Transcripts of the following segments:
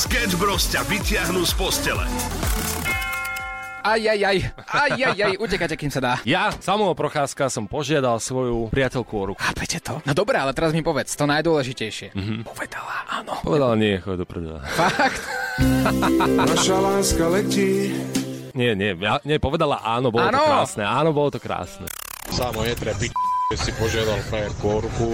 Sketch Bros ťa vyťahnú z postele. Aj, aj, aj, aj, aj, aj, utekajte, kým sa dá. Ja, Samuel Procházka, som požiadal svoju priateľku o ruku. Chápete to? No dobré, ale teraz mi povedz, to najdôležitejšie. Mm-hmm. Povedala, áno. Povedal nie, choď do prdela. Fakt? Naša láska letí. Nie, nie, ja, nie, povedala áno, bolo Áno. to krásne, áno, bolo to krásne. Samo že si požiadal frajerku o ruku.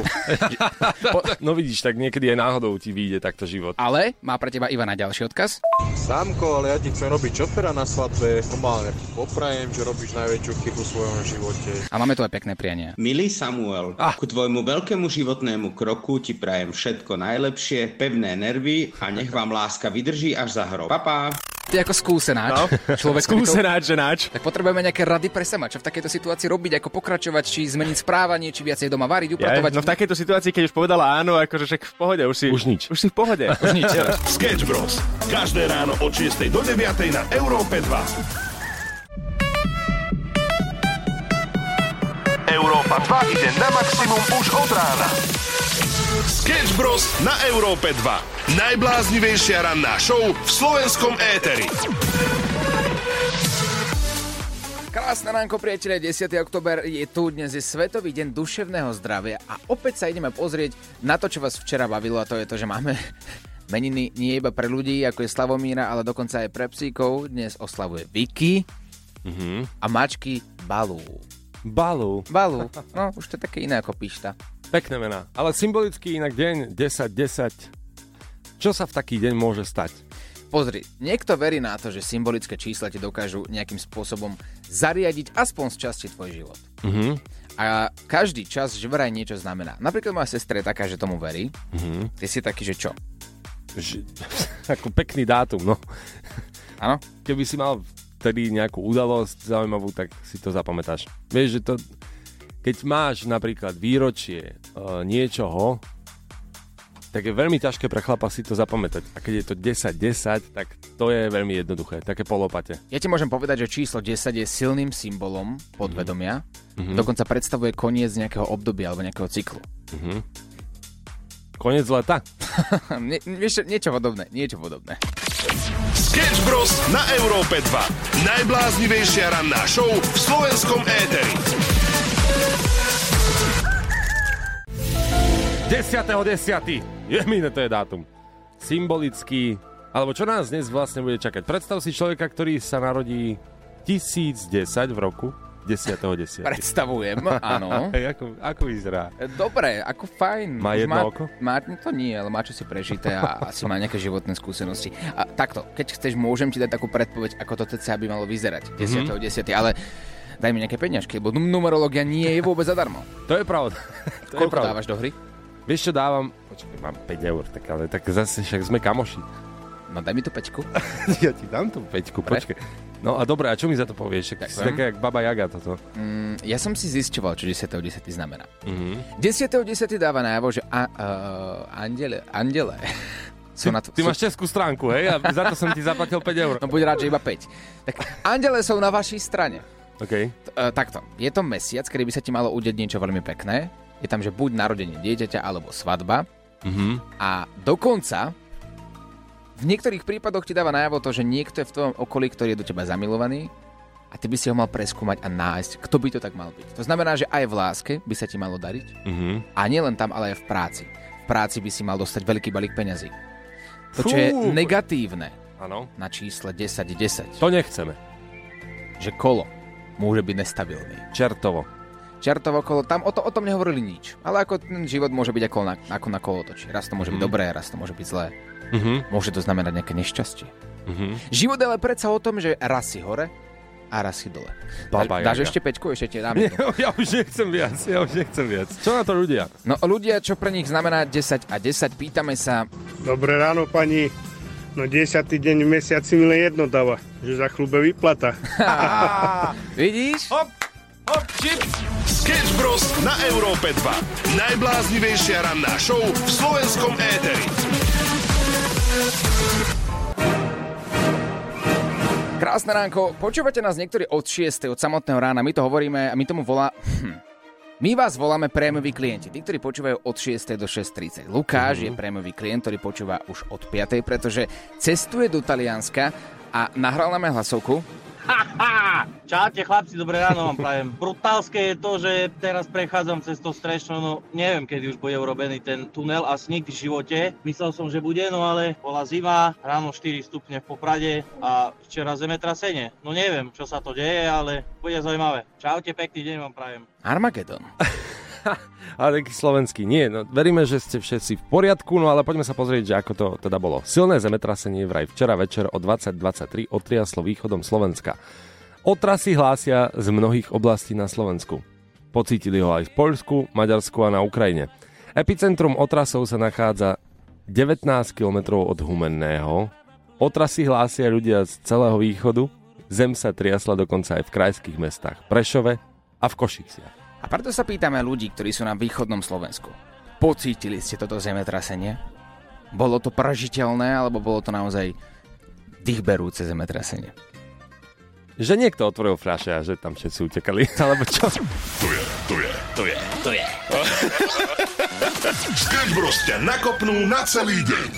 No vidíš, tak niekedy aj náhodou ti vyjde takto život. Ale má pre teba Ivana ďalší odkaz. Sámko, ale ja ti chcem robiť šoféra na svadbe. Normálne poprajem, že robíš najväčšiu chybu v svojom živote. A máme tu aj pekné priania. Milý Samuel, Ah. ku tvojmu veľkému životnému kroku ti prajem všetko najlepšie, pevné nervy a nech vám láska vydrží až za hrob. Papa. Ty ako skúsenáč, No. človek, to- Skúsenáč, ženáč. tak potrebujeme nejaké rady pre sama, čo v takejto situácii robiť, ako pokračovať, či zmeniť správanie, či viacej doma variť, Ja, upratovať. no v takejto situácii, keď už povedala áno, akože však v pohode, už si... Už nič. Už si v pohode. Už nič. Sketch Bros. Každé ráno od 6 do 9 na Európe 2. Európa 2 ide na maximum už od rána. Sketch Bros. na Európe 2. Najbláznivejšia ranná show v slovenskom éteri. Krásne ránko, priatelia, 10. oktober je tu, dnes je Svetový deň duševného zdravia a opäť sa ideme pozrieť na to, čo vás včera bavilo a to je to, že máme meniny nie iba pre ľudí, ako je Slavomíra, ale dokonca aj pre psíkov. Dnes oslavuje Vicky Mhm. a mačky Balú. Balu. Balú, no už to je také iné ako pišta. Pekné mená. Ale symbolicky inak deň 10-10. Čo sa v taký deň môže stať? Pozri, niekto verí na to, že symbolické čísla ti dokážu nejakým spôsobom zariadiť aspoň z časti tvoj život. Mhm. A každý čas že vraj niečo znamená. Napríklad moja sestra je taká, že tomu verí. Mhm. Ty si taký, že čo? Ž- ako pekný dátum, no. Áno? Keby si mal vtedy nejakú udalosť zaujímavú, tak si to zapamätáš. Vieš, že to, keď máš napríklad výročie uh, niečoho, tak je veľmi ťažké pre chlapa si to zapamätať. A keď je to 10-10, tak to je veľmi jednoduché, také polopate. Ja ti môžem povedať, že číslo 10 je silným symbolom podvedomia. Mm-hmm. Dokonca predstavuje koniec nejakého obdobia alebo nejakého cyklu. Konec leta? Nie, vieš, čo, niečo podobné, niečo podobné. Sketch Bros. na Európe 2. Najbláznivejšia ranná show v slovenskom éteri. 10.10. Je miné, to je dátum. Symbolický, alebo čo nás dnes vlastne bude čakať. Predstav si človeka, ktorý sa narodí 1010 v roku 10.10. Predstavujem, áno. Ako, ako vyzerá? Dobre, ako fajn. Má jedno oko? Má, to nie, ale má čo si prežité a asi má nejaké životné skúsenosti. A takto, keď chceš, môžem ti dať takú predpoveď, ako to TCA by malo vyzerať 10.10. Mhm. 10. ale daj mi nejaké peňažky, lebo num- numerológia nie je vôbec zadarmo. To je pravda. to je Koľko pravda. dávaš do hry? Vieš čo dávam? Počkaj, mám 5 eur, tak ale tak zase však sme kamoši. No daj mi tú peťku. ja ti dám tú peťku, Dobre. počkaj. No a dobre, a čo mi za to povieš? Ďakujem. taká jak Baba Jaga toto. Mm, ja som si zisťoval, čo 10.10. znamená. Mhm. 10.10. dáva najavo, že a, uh, andele, andele sú na to... Ty sú, máš českú stránku, hej? A za to som ti zaplatil 5 eur. No buď rád, že iba 5. Tak andele sú na vašej strane. OK. T- uh, takto, je to mesiac, kedy by sa ti malo udeť niečo veľmi pekné. Je tam, že buď narodenie dieťaťa, alebo svadba. Mhm. A dokonca v niektorých prípadoch ti dáva najavo to, že niekto je v tvojom okolí, ktorý je do teba zamilovaný a ty by si ho mal preskúmať a nájsť, kto by to tak mal byť. To znamená, že aj v láske by sa ti malo dariť Mhm. a nielen tam, ale aj v práci. V práci by si mal dostať veľký balík peňazí. To, čo je negatívne Áno. na čísle 10-10, To nechceme. že kolo môže byť nestabilný. Čertovo. Čertovo kolo, tam o, to, o tom nehovorili nič. Ale ako ten život môže byť ako na, ako na kolotoči. Raz to môže byť dobré, raz to môže byť zlé. Mhm. Môže to znamenať nejaké nešťastie. Mhm. Život je ale predsa o tom, že raz si hore a raz si dole. Baba Dáš Jaga. ešte peťku? Ešte ti dám Nie, jednu. ja už nechcem viac, ja už nechcem viac. Čo na to ľudia? No ľudia, čo pre nich znamená 10 a 10, pýtame sa, Dobré ráno, pani. No 10. deň v mesiaci mi len jedno dáva, že za chlube vyplata. vidíš? Hop, hop, čip. Sketch Bros. na Európe 2. Najbláznivejšia ranná show v slovenskom éteri. Krásne ránko, počúvate nás niektorí od 6. od samotného rána, my to hovoríme a my tomu volá... Hm. My vás voláme prémoví klienti, tí, ktorí počúvajú od 6. do 6.30. Lukáš je prémový klient, ktorý počúva už od 5. pretože cestuje do Talianska a nahral nám hlasovku. Čaute chlapci, dobré ráno vám prajem. Brutálske je to, že teraz prechádzam cez to strešno, no neviem, kedy už bude urobený ten tunel, asi nikdy v živote. Myslel som, že bude, no ale bola zima, ráno 4 stupne v Poprade a včera zemetrasenie. No neviem, čo sa to deje, ale bude zaujímavé. Čaute, pekný deň vám prajem. Armagedon. ale taký slovenský. Nie, no veríme, že ste všetci v poriadku, no ale poďme sa pozrieť, že ako to teda bolo. Silné zemetrasenie vraj včera večer o 2023 otriaslo východom Slovenska. Otrasy hlásia z mnohých oblastí na Slovensku. Pocítili ho aj v Poľsku, Maďarsku a na Ukrajine. Epicentrum otrasov sa nachádza 19 km od Humenného. Otrasy hlásia ľudia z celého východu. Zem sa triasla dokonca aj v krajských mestách Prešove a v Košiciach. A preto sa pýtame ľudí, ktorí sú na východnom Slovensku. Pocítili ste toto zemetrasenie? Bolo to pražiteľné, alebo bolo to naozaj dýchberúce zemetrasenie? Že niekto otvoril fľaše a že tam všetci utekali, alebo čo? To je, to je, to je, to je. Sketch Bros ťa nakopnú na celý deň.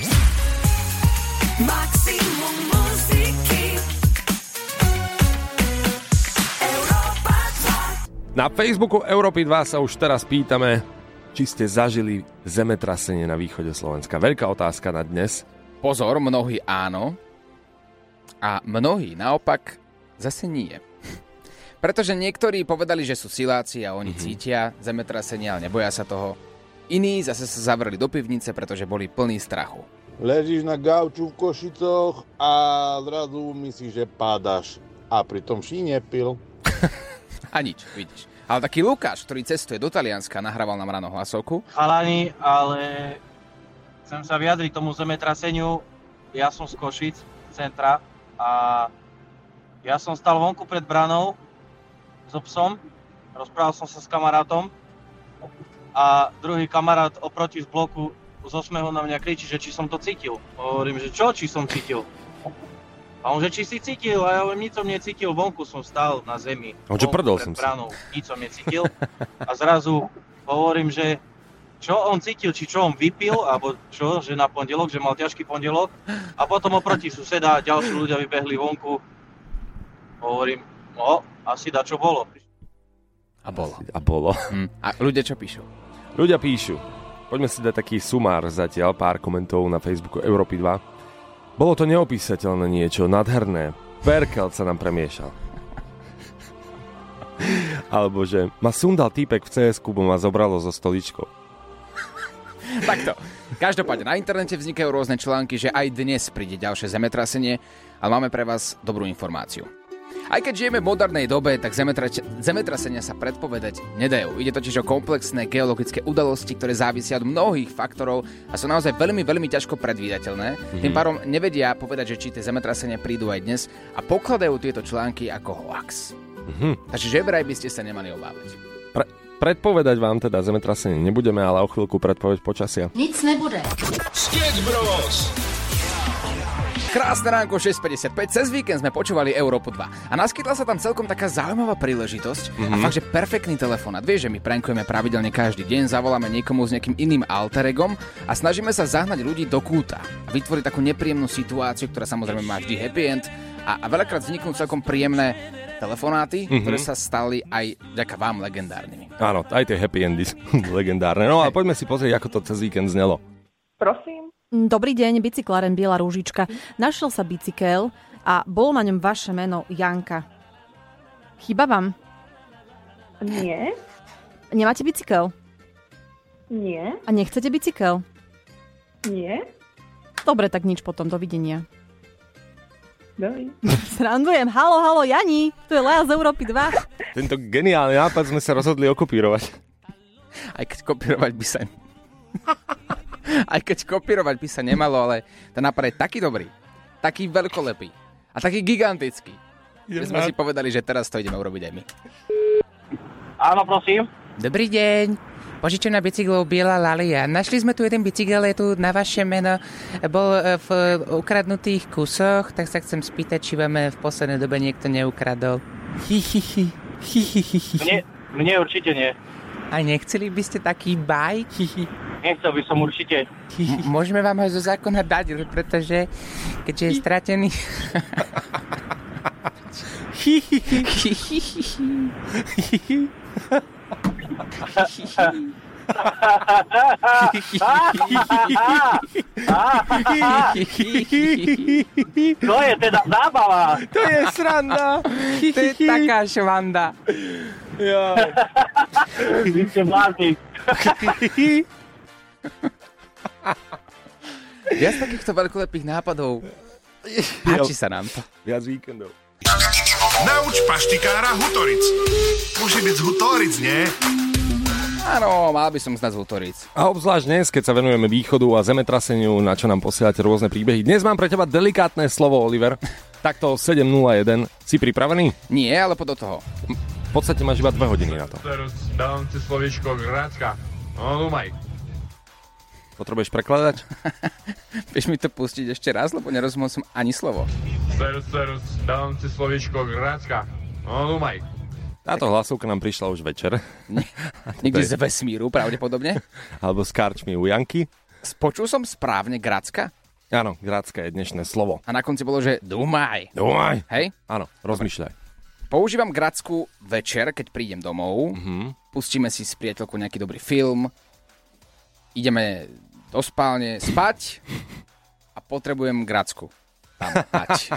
Maximum Na Facebooku Európy 2 sa už teraz pýtame, či ste zažili zemetrasenie na východe Slovenska. Veľká otázka na dnes. Pozor, mnohí áno a mnohí naopak zase nie. Pretože niektorí povedali, že sú siláci a oni mm-hmm. cítia zemetrasenia, ale neboja sa toho. Iní zase sa zavreli do pivnice, pretože boli plní strachu. Ležíš na gauču v Košicoch a zrazu myslíš, že pádaš. A pritom si nepil. A nič, vidíš. Ale taký Lukáš, ktorý cestuje do Talianska, nahrával nám ráno hlasovku. Chalani, ale chcem sa vyjadriť tomu zemetraseniu. Ja som z Košic, centra a ja som stal vonku pred branou so psom, rozprával som sa s kamarátom a druhý kamarát oproti z bloku z osmeho na mňa kričí, že či som to cítil. Hovorím, že čo, či som cítil. A on, že či si cítil, a ja hovorím, nič som necítil, vonku som stál na zemi. On, že prdol som si. branou, nič som necítil. A zrazu hovorím, že čo on cítil, či čo on vypil, alebo čo, že na pondelok, že mal ťažký pondelok. A potom oproti suseda ďalší ľudia vybehli vonku. Hovorím, no, asi da čo bolo. A bolo. A bolo. Hm. A ľudia čo píšu? Ľudia píšu. Poďme si dať taký sumár zatiaľ, pár komentov na Facebooku Európy 2. Bolo to neopísateľné niečo, nadherné. Perkel sa nám premiešal. Alebo že ma sundal týpek v cs bo ma zobralo zo stoličkou. Takto. Každopádne, na internete vznikajú rôzne články, že aj dnes príde ďalšie zemetrasenie, ale máme pre vás dobrú informáciu. Aj keď žijeme v modernej dobe, tak zemetra- zemetrasenia sa predpovedať nedajú. Ide totiž o komplexné geologické udalosti, ktoré závisia od mnohých faktorov a sú naozaj veľmi, veľmi ťažko predvídateľné. Mm-hmm. Tým pádom nevedia povedať, že či tie zemetrasenia prídu aj dnes a pokladajú tieto články ako hoax. Mhm. Takže že vraj by ste sa nemali obávať. Pre- predpovedať vám teda zemetrasenie nebudeme, ale o chvíľku predpoveď počasia. Nic nebude Sketch Bros. Krásne ránko 6.55, cez víkend sme počúvali Európu 2 a naskytla sa tam celkom taká zaujímavá príležitosť mm-hmm. a fakt, že perfektný telefonát. Vieš, že my prankujeme pravidelne každý deň, zavoláme niekomu s nejakým iným alteregom a snažíme sa zahnať ľudí do kúta vytvoriť takú nepríjemnú situáciu, ktorá samozrejme má vždy happy end a, a veľakrát vzniknú celkom príjemné telefonáty, mm-hmm. ktoré sa stali aj vďaka vám legendárnymi. Áno, aj tie happy endy sú legendárne. No a poďme si pozrieť, ako to cez víkend znelo. Prosím. Dobrý deň, bicykláren Biela rúžička. Našiel sa bicykel a bolo na ňom vaše meno Janka. Chyba vám? Nie, Nemáte bicykel? nie, A nechcete bicykel? nie. Dobre, tak nič potom, dovidenia. Doj. Srandujem, halo, halo, Jani, tu je Lea z Európy 2. Tento geniálny nápad sme sa rozhodli okupírovať. Aj keď kopírovať by sa... Aj keď kopírovať by sa nemalo, ale ten nápad je taký dobrý, taký veľkolepý a taký gigantický, že sme si povedali, že teraz to ideme urobiť aj my. Áno, prosím. Dobrý deň. Požičujem na bicyklov Biela Lalia. Našli sme tu jeden bicykel, je tu na vaše meno. Bol e, v ukradnutých kusoch, tak sa chcem spýtať, či vám e, v poslednej dobe niekto neukradol. Hi, hi, hi. Hi, hi, hi, hi. Mne, mne určite nie. A nechceli by ste taký baj? Nechcel by som určite. M- môžeme vám ho zo zákona dať, pretože keďže je stratený... To je teda zábava. To je sranda. to je taká švanda. Vy ste. Viac takýchto veľkolepých nápadov. Páči sa nám to. Viac víkendov. Nauč paštikára Hutoric. Môže byť z Hutoric, nie? Áno, mal by som z Hutoric. A obzvlášť dnes, keď sa venujeme východu a zemetraseniu, na čo nám posielate rôzne príbehy. Dnes mám pre teba delikátne slovo, Oliver. Takto 7.01. Si pripravený? Nie, ale do toho. V podstate máš iba 2 hodiny na to. Teraz dám si slovičko grácka. No, numaj. Potrebuješ prekladať? Vieš mi to pustiť ešte raz, lebo nerozumel som ani slovo. Teraz, teraz dám si slovičko grácka. No, numaj. Táto hlasovka nám prišla už večer. Niekde z vesmíru pravdepodobne. Alebo s karčmi u Janky. Počul som správne Gracka? Áno, grácka je dnešné slovo. A na konci bolo, že Dumaj. Dumaj. Hej? Áno, rozmýšľaj. Používam Gracku večer, keď prídem domov. Mhm. Pustíme si s priateľkou nejaký dobrý film. Ideme do spálne spať a potrebujem Gracku. Tam mať.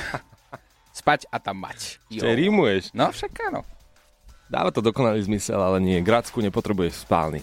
spať a tam mať. Čo rímuješ? No však áno. Dáva to dokonalý zmysel, ale nie. Grácku nepotrebuješ v spálni.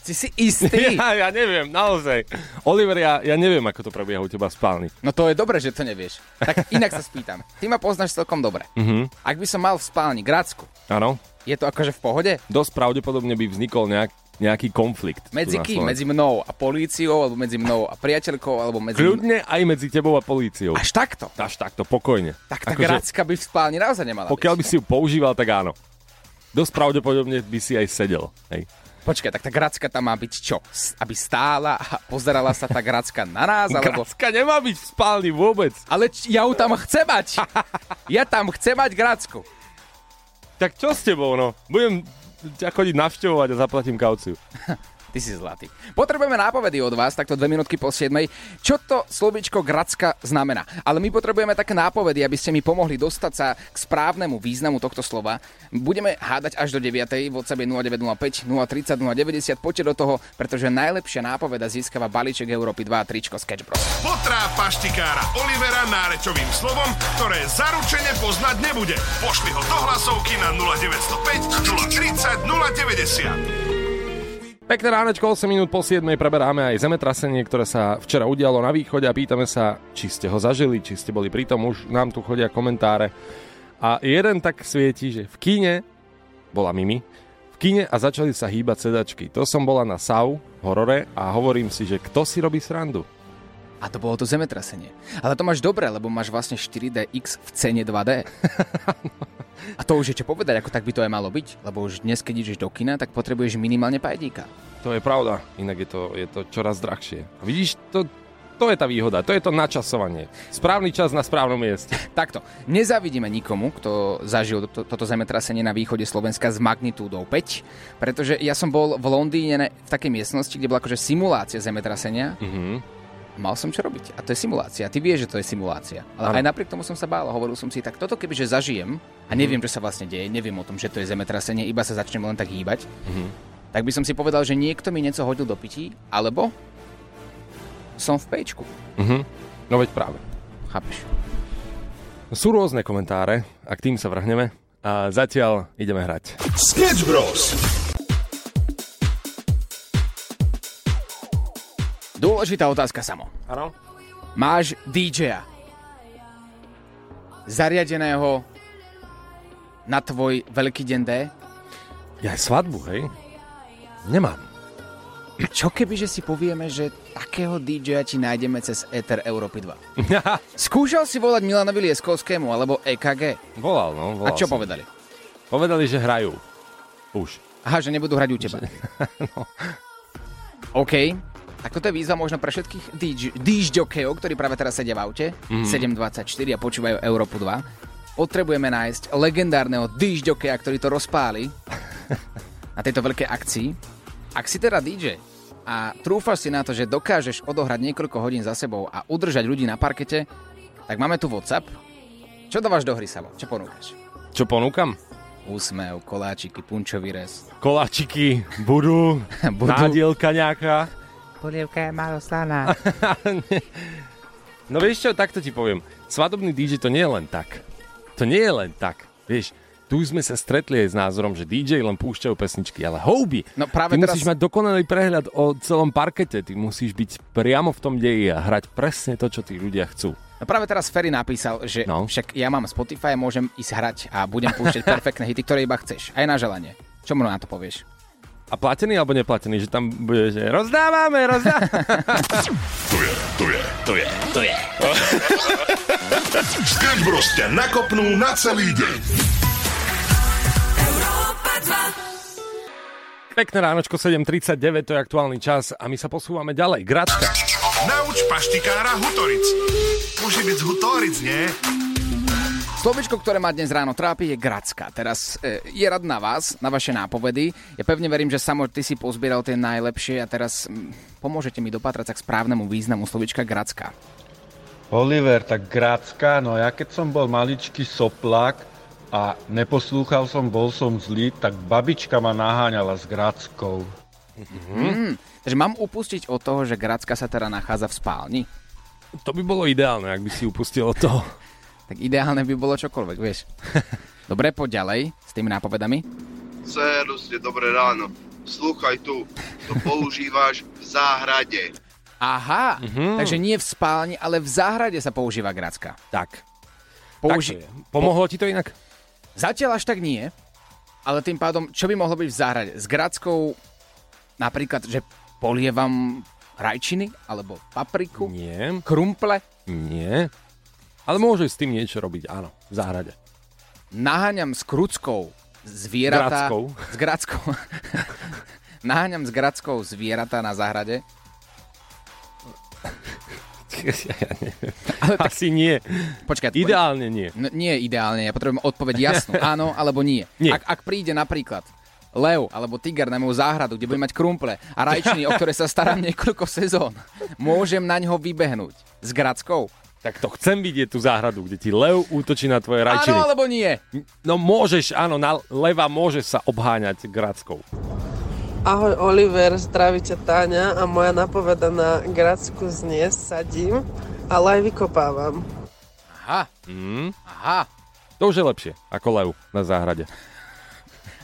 Si si istý? Ja, ja neviem, naozaj. Oliver, ja, ja neviem, ako to prebieha u teba v spálni. No to je dobre, že to nevieš. Tak inak sa spýtam. Ty ma poznáš celkom dobre. Mhm. Ak by som mal v spálni Gracku, Áno. je to akože v pohode? Dosť pravdepodobne by vznikol nejak, nejaký konflikt. Medzi kým? Medzi mnou a políciou, alebo medzi mnou a priateľkou, alebo medzi... Kľudne aj medzi tebou a políciou. Až takto? Až takto, pokojne. Tak tá Akože, Gracka by v spálni naozaj nemala Pokiaľ by si ju používal, tak áno. Dosť pravdepodobne by si aj sedel. Hej. Počkaj, tak tá Gracka tam má byť čo? Aby stála a pozerala sa tá Gracka na nás, alebo... Gracka nemá byť v spálni vôbec. Ale č- ja ju tam chcem mať. Ja tam chcem mať Gracku. Tak čo s tebou, no? Budem ťa chodiť navštevovať a zaplatím kauciu. Ty si zlatý. Potrebujeme nápovedy od vás, takto dve minútky po 7. Čo to slovíčko Gracka znamená? Ale my potrebujeme také nápovedy, aby ste mi pomohli dostať sa k správnemu významu tohto slova. Budeme hádať až do 9. v WhatsApp 0905 030 090. Poďte do toho, pretože najlepšia nápoveda získava balíček Európy 2 a tričko Sketch Bros. Potrá paštikára Olivera nárečovým slovom, ktoré zaručene poznať nebude. Pošli ho do hlasovky na 0905 030 090. Pekné ránečko, 8 minút po 7 preberáme aj zemetrasenie, ktoré sa včera udialo na východe a pýtame sa, či ste ho zažili, či ste boli pri tom, už nám tu chodia komentáre. A jeden tak svieti, že v kine, bola Mimi, v kine a začali sa hýbať sedačky. To som bola na SAU, horore, a hovorím si, že kto si robí srandu? A to bolo to zemetrasenie. Ale to máš dobre, lebo máš vlastne 4DX v cene 2D. A to už je čo povedať, ako tak by to aj malo byť. Lebo už dnes, keď ideš do kina, tak potrebuješ minimálne pajdíka. To je pravda, inak je to, je to čoraz drahšie. A vidíš, to, to je tá výhoda, to je to načasovanie. Správny čas na správnom mieste. Takto, nezavidíme nikomu, kto zažil to, toto zemetrasenie na východe Slovenska s magnitúdou 5, pretože ja som bol v Londýne v takej miestnosti, kde bola akože simulácia zemetrasenia. Mhm. Mal som čo robiť. A to je simulácia. Ty vieš, že to je simulácia. Ale Áno. aj napriek tomu som sa bál. Hovoril som si, tak toto kebyže zažijem a neviem, čo sa vlastne deje, neviem o tom, že to je zemetrasenie, iba sa začnem len tak hýbať, Mhm. tak by som si povedal, že niekto mi niečo hodil do pití, alebo som v pečku. Mhm. No veď práve. Chápeš? Sú rôzne komentáre a k tým sa vrhneme. A zatiaľ ideme hrať. Sketch Bros. Dôležitá otázka samo. Áno. Máš DJ-a zariadeného na tvoj veľký deň D? Ja svadbu, hej? Nemám. Čo keby, že si povieme, že takého DJ-a ti nájdeme cez Ether Európy 2? Skúšal si volať Milanovi Lieskovskému alebo EKG? Volal, no. Volal A čo som. povedali? Povedali, že hrajú. Už. Aha, že nebudú hrať u teba. no. OK. Tak toto je výzva možno pre všetkých DJ-jokejov, ktorí práve teraz sedia v aute, Mhm. 724 a počúvajú Európu 2. Potrebujeme nájsť legendárneho DJ-jokeja, ktorý to rozpáli. Na tejto veľkej akcii. Ak si teda DJ a trúfaš si na to, že dokážeš odohrať niekoľko hodín za sebou a udržať ľudí na parkete, tak máme tu WhatsApp. Čo dávaš do hry, Samo? Čo ponúkaš? Čo ponúkam? Úsmev, koláčiky, punčový rez. Koláčiky budú, Budú. nádielka nejaká. Polievka je málo slaná. No vieš čo, takto ti poviem. Svadobný DJ to nie je len tak. To nie je len tak. Vieš, tu sme sa stretli aj s názorom, že DJ len púšťajú pesničky, ale houby. No práve ty teraz- musíš mať dokonalý prehľad o celom parkete, ty musíš byť priamo v tom deji a hrať presne to, čo tí ľudia chcú. No práve teraz Ferry napísal, že no. však ja mám Spotify a môžem ísť hrať a budem púšťať perfektné hity, ktoré iba chceš. Aj na želanie. Čo mu na to povieš? A platený alebo neplatený, že tam bude, že rozdávame, rozdávame. To je, to je, to je, to je. Sketch Bros ťa nakopnú na celý deň. Pekné ránočko 7.39, to je aktuálny čas a my sa posúvame ďalej. Gracka. Nauč paštikára Hutoric. Môže byť z Hutoric, nie? Slovičko, ktoré ma dnes ráno trápi, je gracka. Teraz e, je rad na vás, na vaše nápovedy. Ja pevne verím, že samo ty si pozbieral tie najlepšie a teraz mm, pomôžete mi dopatrať sa k správnemu významu slovička gracka. Oliver, tak Grácka, no ja keď som bol maličký soplák a neposlúchal som, bol som zlý, tak babička ma naháňala s Gráckou. Mm. Takže mám upustiť od toho, že gracka sa teda nachádza v spálni? To by bolo ideálne, ak by si upustil od toho. Tak ideálne by bolo čokoľvek, vieš. Dobre, poď ďalej s tými nápovedami. Serus je dobré ráno. Slúchaj tu, to používáš v záhrade. Aha, Mhm. takže nie v spálni, ale v záhrade sa používa gracka. Tak. Použi- Tak je. Pomohlo ti to inak? Zatiaľ až tak nie, ale tým pádom, čo by mohlo byť v záhrade? S grackou napríklad, že polievam rajčiny, alebo papriku, Nie. krumple, Nie. Ale môžeš s tým niečo robiť, áno, v záhrade. naháňam s kruckou zvieratá... Grackou. S grackou. naháňam s grackou zvieratá na záhrade. Ja neviem. Asi nie. Počkaj, Ideálne nie. No, nie ideálne, ja potrebujem odpoveď jasnú. Áno alebo nie. Nie. Ak, ak príde napríklad lev alebo tiger na moju záhradu, kde budem mať krumple a rajčiny, o ktoré sa starám niekoľko sezón, môžem na ňo vybehnúť s grackou? Tak to chcem vidieť tú záhradu, kde ti lev útočí na tvoje rajčiny. Áno alebo nie? No môžeš, áno, na leva môžeš sa obháňať grackou. Ahoj Oliver, zdraví ťa Táňa a moja napoveda na Gracku znie sadím, ale aj vykopávam. Aha, Mm. aha. To už je lepšie ako lev na záhrade.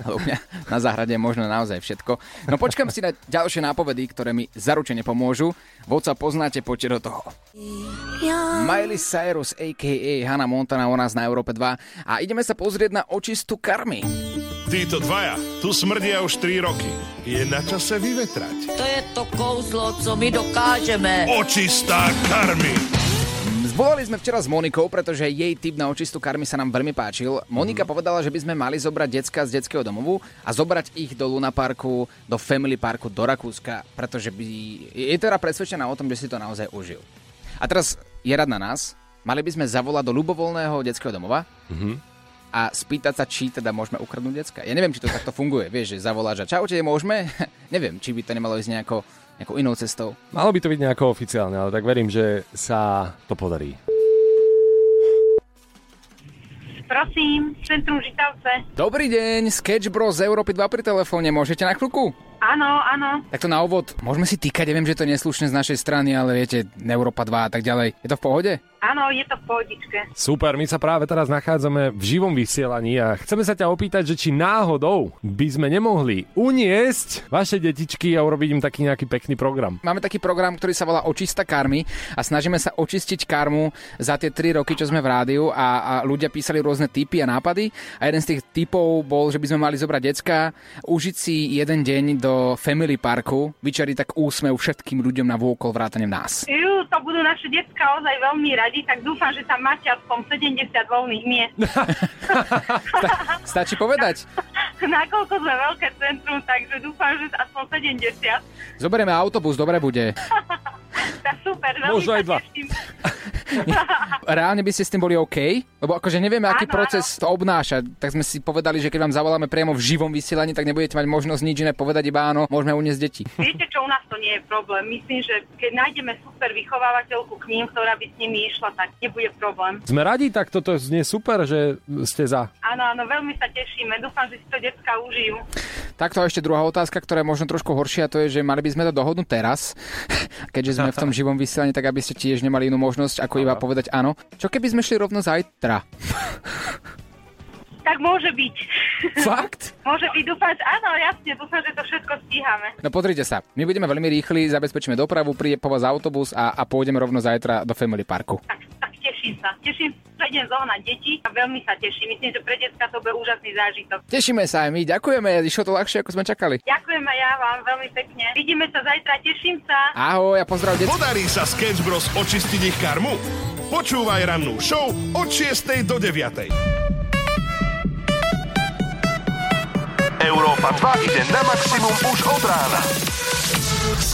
Ale u mňa na záhrade je možno naozaj všetko. No počkam si na ďalšie nápovedy, ktoré mi zaručene pomôžu. Vodca poznáte, poďte do toho. Miley Cyrus, a.k.a. Hannah Montana u nás na Európe 2 a ideme sa pozrieť na očistú karmy. Títo dvaja tu smrdia už 3 roky. Je na čase vyvetrať. To je to kouzlo, co my dokážeme. Očistá karmy. Zvolali sme včera s Monikou, pretože jej tip na očistú karmy sa nám veľmi páčil. Monika povedala, že by sme mali zobrať decka z detského domovu a zobrať ich do Luna Parku, do Family Parku, do Rakúska, pretože by... je teda presvedčená o tom, že si to naozaj užil. A teraz je rad na nás. Mali by sme zavolať do ľubovoľného detského domova Mhm. a spýtať sa, či teda môžeme ukradnúť decka. Ja neviem, či to takto funguje. Vieš, že zavoláš a čaute, môžeme? neviem, či by to nemalo ísť nejako, nejakou inou cestou. Malo by to byť nejako oficiálne, ale tak verím, že sa to podarí. Prosím, Centrum Žitavce. Dobrý deň, Sketch Bros z Európy 2 pri telefóne. Môžete na chvíľku? Áno, áno. Takto na úvod, môžeme si týkať, ja viem, že to je neslušné z našej strany, ale viete, Európa 2 a tak ďalej. Je to v pohode? Áno, je to v pohodičke. Super, my sa práve teraz nachádzame v živom vysielaní a chceme sa ťa opýtať, že či náhodou by sme nemohli uniesť vaše detičky a urobiť im taký nejaký pekný program. Máme taký program, ktorý sa volá Očista karmy a snažíme sa očistiť karmu za tie 3 roky, čo sme v rádiu a, a ľudia písali rôzne typy a nápady a jeden z tých typov bol, že by sme mali zobrať decka, užiť si jeden deň do Family Parku, vyčariť tak úsmev všetkým ľuďom na vôkol vrátane nás. Ju, to budú naše decka ozaj veľmi radi, tak dúfam, že tam máte aspoň 70 voľných miest. Stačí povedať? Nakoľko sme veľké centrum, takže dúfam, že aspoň 70. Zoberieme autobus, dobre bude. Tak super, veľmi Možno sa aj dva. teším. reálne by ste s tým boli OK? Lebo akože nevieme, aký Áno, proces to obnáša. Tak sme si povedali, že keď vám zavoláme priamo v živom vysielaní, tak nebudete mať možnosť nič iné povedať, iba áno, môžeme uniesť deti. Viete čo, u nás to nie je problém. Myslím, že keď nájdeme super vychovávateľku k ním, ktorá by s nimi išla, tak nebude problém. Sme radi, tak toto znie super, že ste za. Áno, áno, veľmi sa tešíme. Dúfam, že si to decka užijú. Takto a ešte druhá otázka, ktorá je možno trošku horšia, to je, že mali by sme to dohodnúť teraz, keďže sme v tom živom vysielaní, tak aby ste tiež nemali inú možnosť, ako iba povedať áno. Čo keby sme šli rovno zajtra? Tak môže byť. Fakt? môže byť, dúfam, že áno, jasne, dúfam, že to všetko stíhame. No pozrite sa, my budeme veľmi rýchli, zabezpečíme dopravu, príde po vás autobus a, a pôjdeme rovno zajtra do Family Parku. Tak teším sa. Teším sa, idem zohnať deti a veľmi sa teším. Myslím, že pre decka to bude úžasný zážitok. Tešíme sa aj my, ďakujeme, išlo to ľahšie, ako sme čakali. Ďakujem aj ja vám veľmi pekne. Vidíme sa zajtra, teším sa. Ahoj a pozdrav deti. Podarí sa Sketch Bros očistiť ich karmu? Počúvaj rannú show od 6. do 9. Európa 2 ide na maximum už od rána.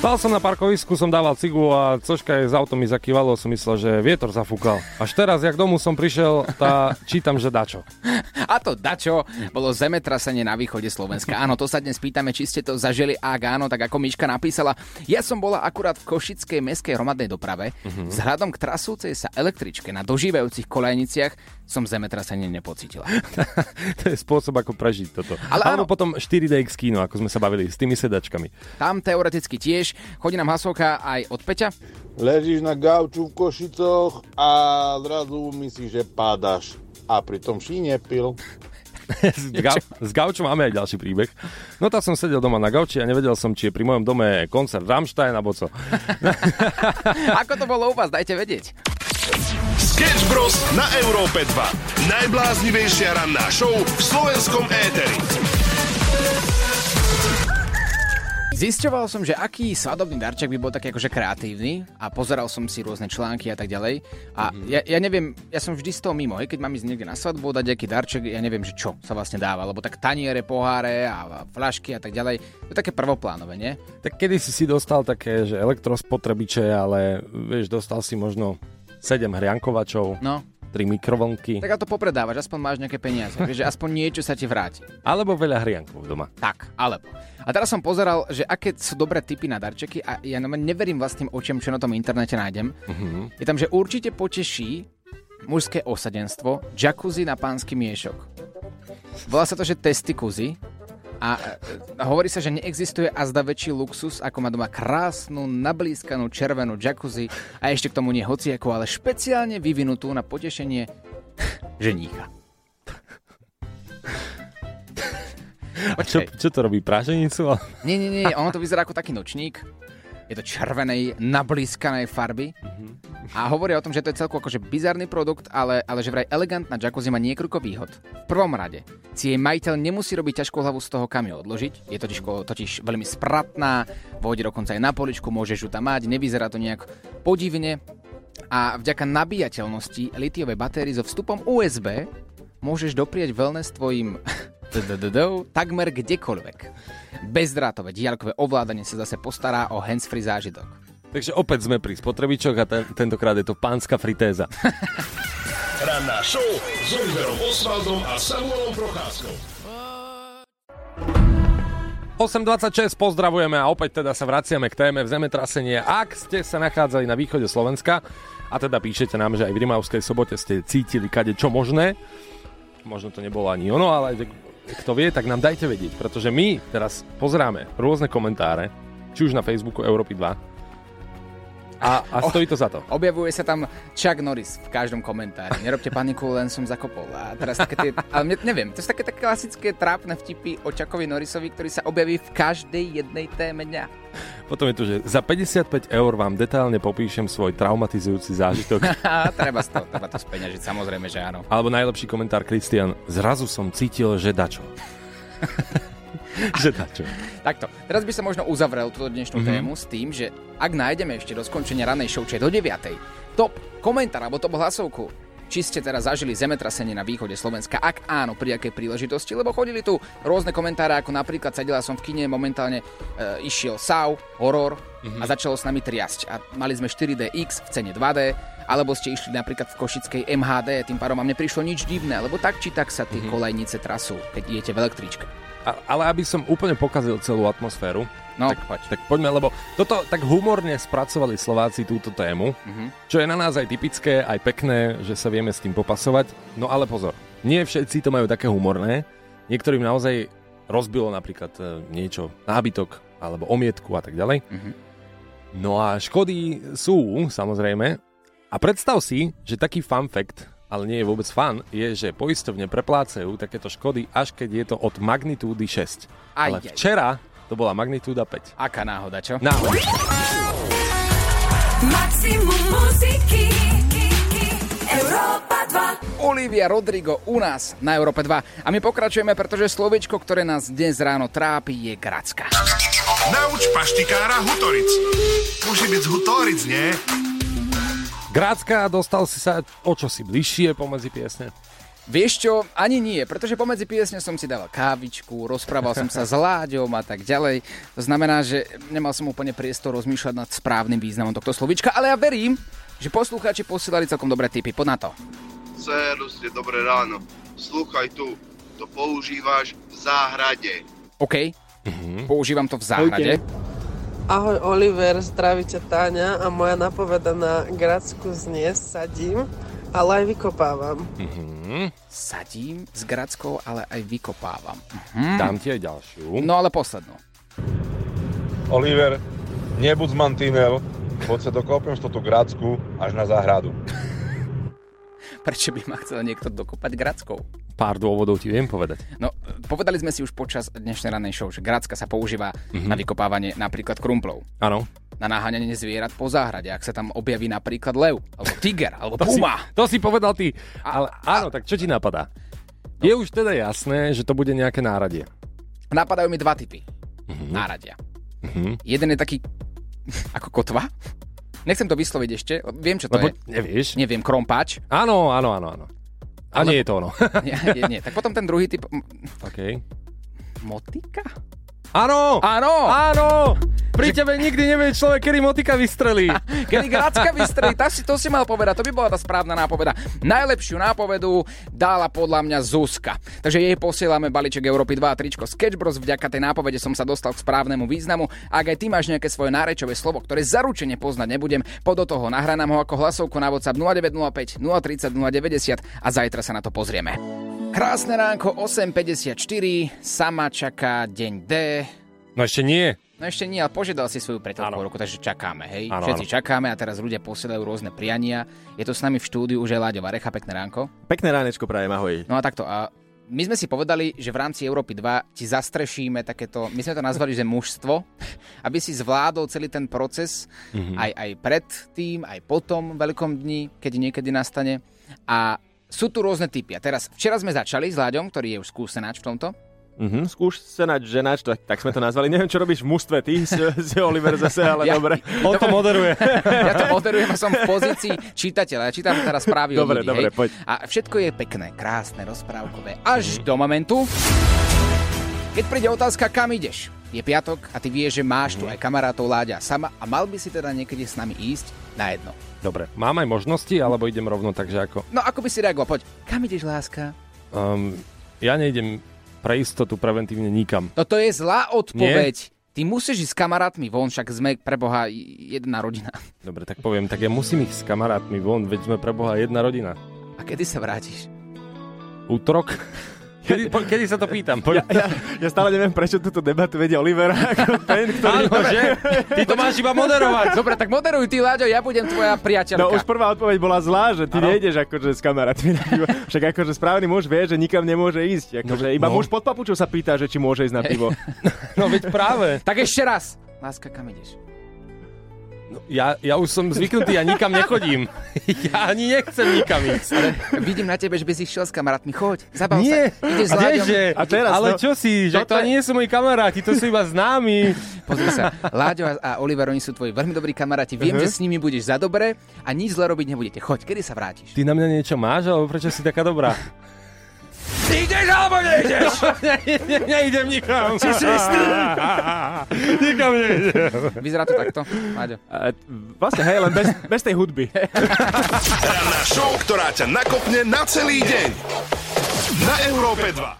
Stal som na parkovisku, som dával cigu a cožka je z auto mi zakývalo, som myslel, že vietor zafúkal. Až teraz, jak domu som prišiel, tá čítam, že dačo. A to dačo bolo zemetrasenie na východe Slovenska. Áno, to sa dnes pýtame, či ste to zažili. Ak áno, tak ako Miška napísala, ja som bola akurát v Košickej meskej hromadnej doprave. Mhm. Vzhľadom k trasúcej sa električke na dožívajúcich kolejniciach som zemetrasenie nepocítila. to je spôsob, ako prežiť toto. Ale áno. potom 4DX kino, ako sme sa bavili, s tými sedačkami. Tam teoreticky tiež. Chodí nám hlasovka aj od Peťa. Ležíš na gauču v Košicoch a zrazu myslíš, že pádaš. A pritom ší nepil. s, gau- s gaučom máme aj ďalší príbeh. No tak som sedel doma na gauči a nevedel som, či je pri mojom dome koncert Rammstein alebo co. Ako to bolo u vás, dajte vedieť. Sketch Bros na Európe 2. Najbláznivejšia ranná show v slovenskom éteri. Zisťoval som, že aký svadobný darček by bol taký akože kreatívny a pozeral som si rôzne články a tak ďalej. A mm-hmm. ja, ja neviem, ja som vždy z toho mimo, hej, keď mám ísť niekde na svadbu, dať nejaký darček, ja neviem, že čo sa vlastne dáva, lebo tak taniere, poháre a, flašky a tak ďalej, to je také prvoplánové, nie? Tak kedy si si dostal také, že elektrospotrebiče, ale vieš, dostal si možno 7 hriankovačov, No. 3 mikrovlnky, Tak a to popredávaš, aspoň máš nejaké peniaze, vieš, že aspoň niečo sa ti vráti. alebo veľa hriankov doma. Tak, alebo. A teraz som pozeral, že aké sú dobré typy na darčeky a ja neverím vlastným očiam, čo na tom internete nájdem. Mhm. Je tam, že určite poteší mužské osadenstvo, jacuzzi na pánsky miešok. Volá sa to, že testikuzy. A e, hovorí sa, že neexistuje azda väčší luxus, ako má doma krásnu, nablískanú červenú jacuzzi a ešte k tomu nie hociako, ale špeciálne vyvinutú na potešenie ženícha. A čo, čo to robí, práženicu? Nie, nie, nie, ono to vyzerá ako taký nočník. Je to červenej, nablískanej farby. A hovoria o tom, že to je celku akože bizarný produkt, ale, ale že vraj elegantná jacuzzi má niekoľko výhod. V prvom rade, si jej majiteľ nemusí robiť ťažkú hlavu z toho, kam ju odložiť. Je totiž, totiž veľmi spratná, vôjde dokonca aj na poličku, môžeš ju tam mať, nevyzerá to nejak podivne. A vďaka nabíjateľnosti litiovej batérie so vstupom USB môžeš doprieť wellness tvojim takmer kdekoľvek. Bezdrátové diaľkové ovládanie sa zase postará o hands-free zážitok. Takže opäť sme pri spotrebičoch a ten, tentokrát je to pánska fritéza. Ranná show s Oliverom Osvaldom a Samuelom Procházkou. 8.26 pozdravujeme a opäť teda sa vraciame k téme v zemetrasenie. Ak ste sa nachádzali na východe Slovenska a teda píšete nám, že aj v Rimavskej sobote ste cítili kade čo možné, možno to nebolo ani ono, ale kto vie, tak nám dajte vedieť, pretože my teraz pozeráme rôzne komentáre, či už na Facebooku Európy 2, a, a stojí to za to. Objavuje sa tam Chuck Norris v každom komentári. Nerobte paniku, len som zakopol. A teraz také tie, ale mne, neviem, to sú také, také klasické trápne vtipy o Chuckovi Norrisovi, ktorý sa objaví v každej jednej téme dňa. Potom je tu, že za 55 eur vám detailne popíšem svoj traumatizujúci zážitok. treba, to, treba to speňažiť, samozrejme, že áno. Alebo najlepší komentár Kristian. Zrazu som cítil, že dačo. že dačo. Takto, teraz by sa možno uzavrel túto dnešnú mm-hmm. tému s tým, že ak nájdeme ešte do skončenia ranej show, do 9. top komentár alebo top hlasovku, či ste teraz zažili zemetrasenie na východe Slovenska, ak áno, pri akej príležitosti, lebo chodili tu rôzne komentáre, ako napríklad sedela som v kine, momentálne e, išiel SAU, horor a začalo s nami triasť. A mali sme 4DX v cene 2D, alebo ste išli napríklad v Košickej MHD, tým pádom vám neprišlo nič divné, lebo tak či tak sa tie kolejnice trasú, keď idete v električke. A, ale aby som úplne pokazil celú atmosféru, No, tak, poď. tak poďme, lebo toto tak humorne spracovali Slováci túto tému, Mhm. čo je na nás aj typické, aj pekné, že sa vieme s tým popasovať. No ale pozor, nie všetci to majú také humorné. Niektorým naozaj rozbilo napríklad e, niečo, nábytok, alebo omietku a tak ďalej. Mhm. No a škody sú, samozrejme. A predstav si, že taký fun fact, ale nie je vôbec fun, je, že poistovne preplácajú takéto škody, až keď je to od magnitúdy 6. Aj, ale včera to bola magnitúda 5. Aká náhoda, čo? Náhoda. Maximum muziky Európa 2 Olivia Rodrigo u nás na Európe 2. A my pokračujeme, pretože slovičko, ktoré nás dnes ráno trápi, je gracka. Nauč paštikára Hutoric. Môže byť z Hutoric, nie? Grácka, dostal si sa o čo si bližšie pomedzi piesne? Vieš čo, ani nie, pretože pomedzi piesne som si dával kávičku, rozprával som sa s Láďom a tak ďalej. To znamená, že nemal som úplne priestor rozmýšľať nad správnym významom tohto slovíčka, ale ja verím, že poslucháči posielali celkom dobré tipy. Poď na to. Serus je dobré ráno. Slúchaj tu, to používaš v záhrade. OK, používam to v záhrade. Ahoj Oliver, zdraví ťa Táňa a moja napoveda na Gracku znie sadím, ale aj vykopávam. Mhm. Sadím s grackou, ale aj vykopávam. Mhm. Dám ti aj ďalšiu. No ale poslednú. Oliver, nebuď mantinel, poď sa dokopem s tú Grácku až na záhradu. Prečo by ma chcel niekto dokopať grackou? Pár dôvodov ti viem povedať. No, povedali sme si už počas dnešnej ranej show, že gracka sa používa Mhm. na vykopávanie napríklad krumplov. Áno. Na naháňanie zvierat po záhrade, ak sa tam objaví napríklad lev, alebo tiger, alebo To si, puma. to si povedal ty. Ale áno, tak čo ti napadá? Je už teda jasné, že to bude nejaké náradie. Napadajú mi dva typy náradia. Mhm. Jeden je taký ako kotva. Nechcem to vysloviť ešte, viem, čo to Lebo je. nevieš. Neviem, krompáč. Áno, áno, áno, áno. A nie je to ono. nie, nie, nie. Tak potom ten druhý typ... OK. Motika? Áno! Áno! Áno! Pri tebe nikdy nevie človek, kedy motika vystrelí. Kedy Gracka vystrelí, tak si to si mal povedať, to by bola tá správna nápoveda. Najlepšiu nápovedu dala podľa mňa Zuzka. Takže jej posielame balíček Európy 2 a tričko Sketch Bros. Vďaka tej nápovede som sa dostal k správnemu významu. Ak aj ty máš nejaké svoje nárečové slovo, ktoré zaručene poznať nebudem, pod do toho nahrá nám ho ako hlasovku na WhatsApp 0905 030 090 a zajtra sa na to pozrieme. Krásne ránko, 8.54, sama čaká deň D. No ešte nie. No ešte nie, ale požiadal si svoju priateľku roku, takže čakáme, hej. Áno, Všetci áno. čakáme a teraz ľudia posielajú rôzne priania. Je to s nami v štúdiu už je Láďo Varecha, pekné ránko. Pekné ránečko prajem, ahoj. No a takto, a my sme si povedali, že v rámci Európy 2 ti zastrešíme takéto, my sme to nazvali, že mužstvo, aby si zvládol celý ten proces, Mhm. aj, aj pred tým, aj potom veľkom dni, keď niekedy nastane. A sú tu rôzne typy. A teraz, včera sme začali s Láďom, ktorý je už skúsenáč v tomto. Mhm, skúš senať, ženač, tak, tak sme to nazvali. Neviem, čo robíš v mužstve, ty si, si Oliver zase, ale Ja- dobre. On to moderuje. Ja to moderujem a som v pozícii čitateľa. Ja čítam teraz správy Dobre, ľudí, dobre, hej. poď. A všetko je pekné, krásne, rozprávkové. Až do momentu, keď príde otázka, kam ideš. Je piatok a ty vieš, že máš tu aj kamarátov Láďa sama a mal by si teda niekedy s nami ísť na jedno. Dobre, mám aj možnosti, alebo idem rovno takže ako... No ako by si reagoval? Poď, kam ideš, láska? Um, ja nejdem pre istotu preventívne nikam. No to je zlá odpoveď. Ty musíš ísť s kamarátmi von, však sme pre Boha jedna rodina. Dobre, tak poviem, tak ja musím ísť s kamarátmi von, veď sme pre Boha jedna rodina. A kedy sa vrátiš? Útorok? Kedy, po, kedy sa to pýtam? Ja, ja, ja stále neviem, prečo túto debatu vedie Oliver ako ten, ktorý... Áno, že? Ty to máš iba moderovať. Dobre, tak moderuj ty, Láďo, ja budem tvoja priateľka. No už prvá odpoveď bola zlá, že ty Áno. nejdeš akože s kamarátmi. Však akože správny muž vie, že nikam nemôže ísť. Akože No, iba no. muž pod papučou sa pýta, že či môže ísť na pivo. No veď práve. Tak ešte raz. Láska, kam ideš? Ja, ja už som zvyknutý, ja nikam nechodím. Ja ani nechcem nikam ísť. Ale vidím na tebe, že by si šiel s kamarátmi. Choď, zabav Nie, sa. Ideš a kdeže? A teraz, ale no, čo si, že to ani nie sú moji kamaráti, to sú iba známi. Pozri sa, Láďo a- Oliver, oni sú tvoji veľmi dobrí kamaráti. Viem, Mhm. že s nimi budeš za dobre a nič zle robiť nebudete. Choď, kedy sa vrátiš? Ty na mňa niečo máš, alebo prečo si taká dobrá? Ideš alebo nejdeš? ne, ne, neidem nikam. Si si istý? nikam neidem. Vyzerá to takto, Láďo. A, vlastne, hej, len bez, bez tej hudby. Ranná show, ktorá ťa nakopne na celý deň. Na Európe 2.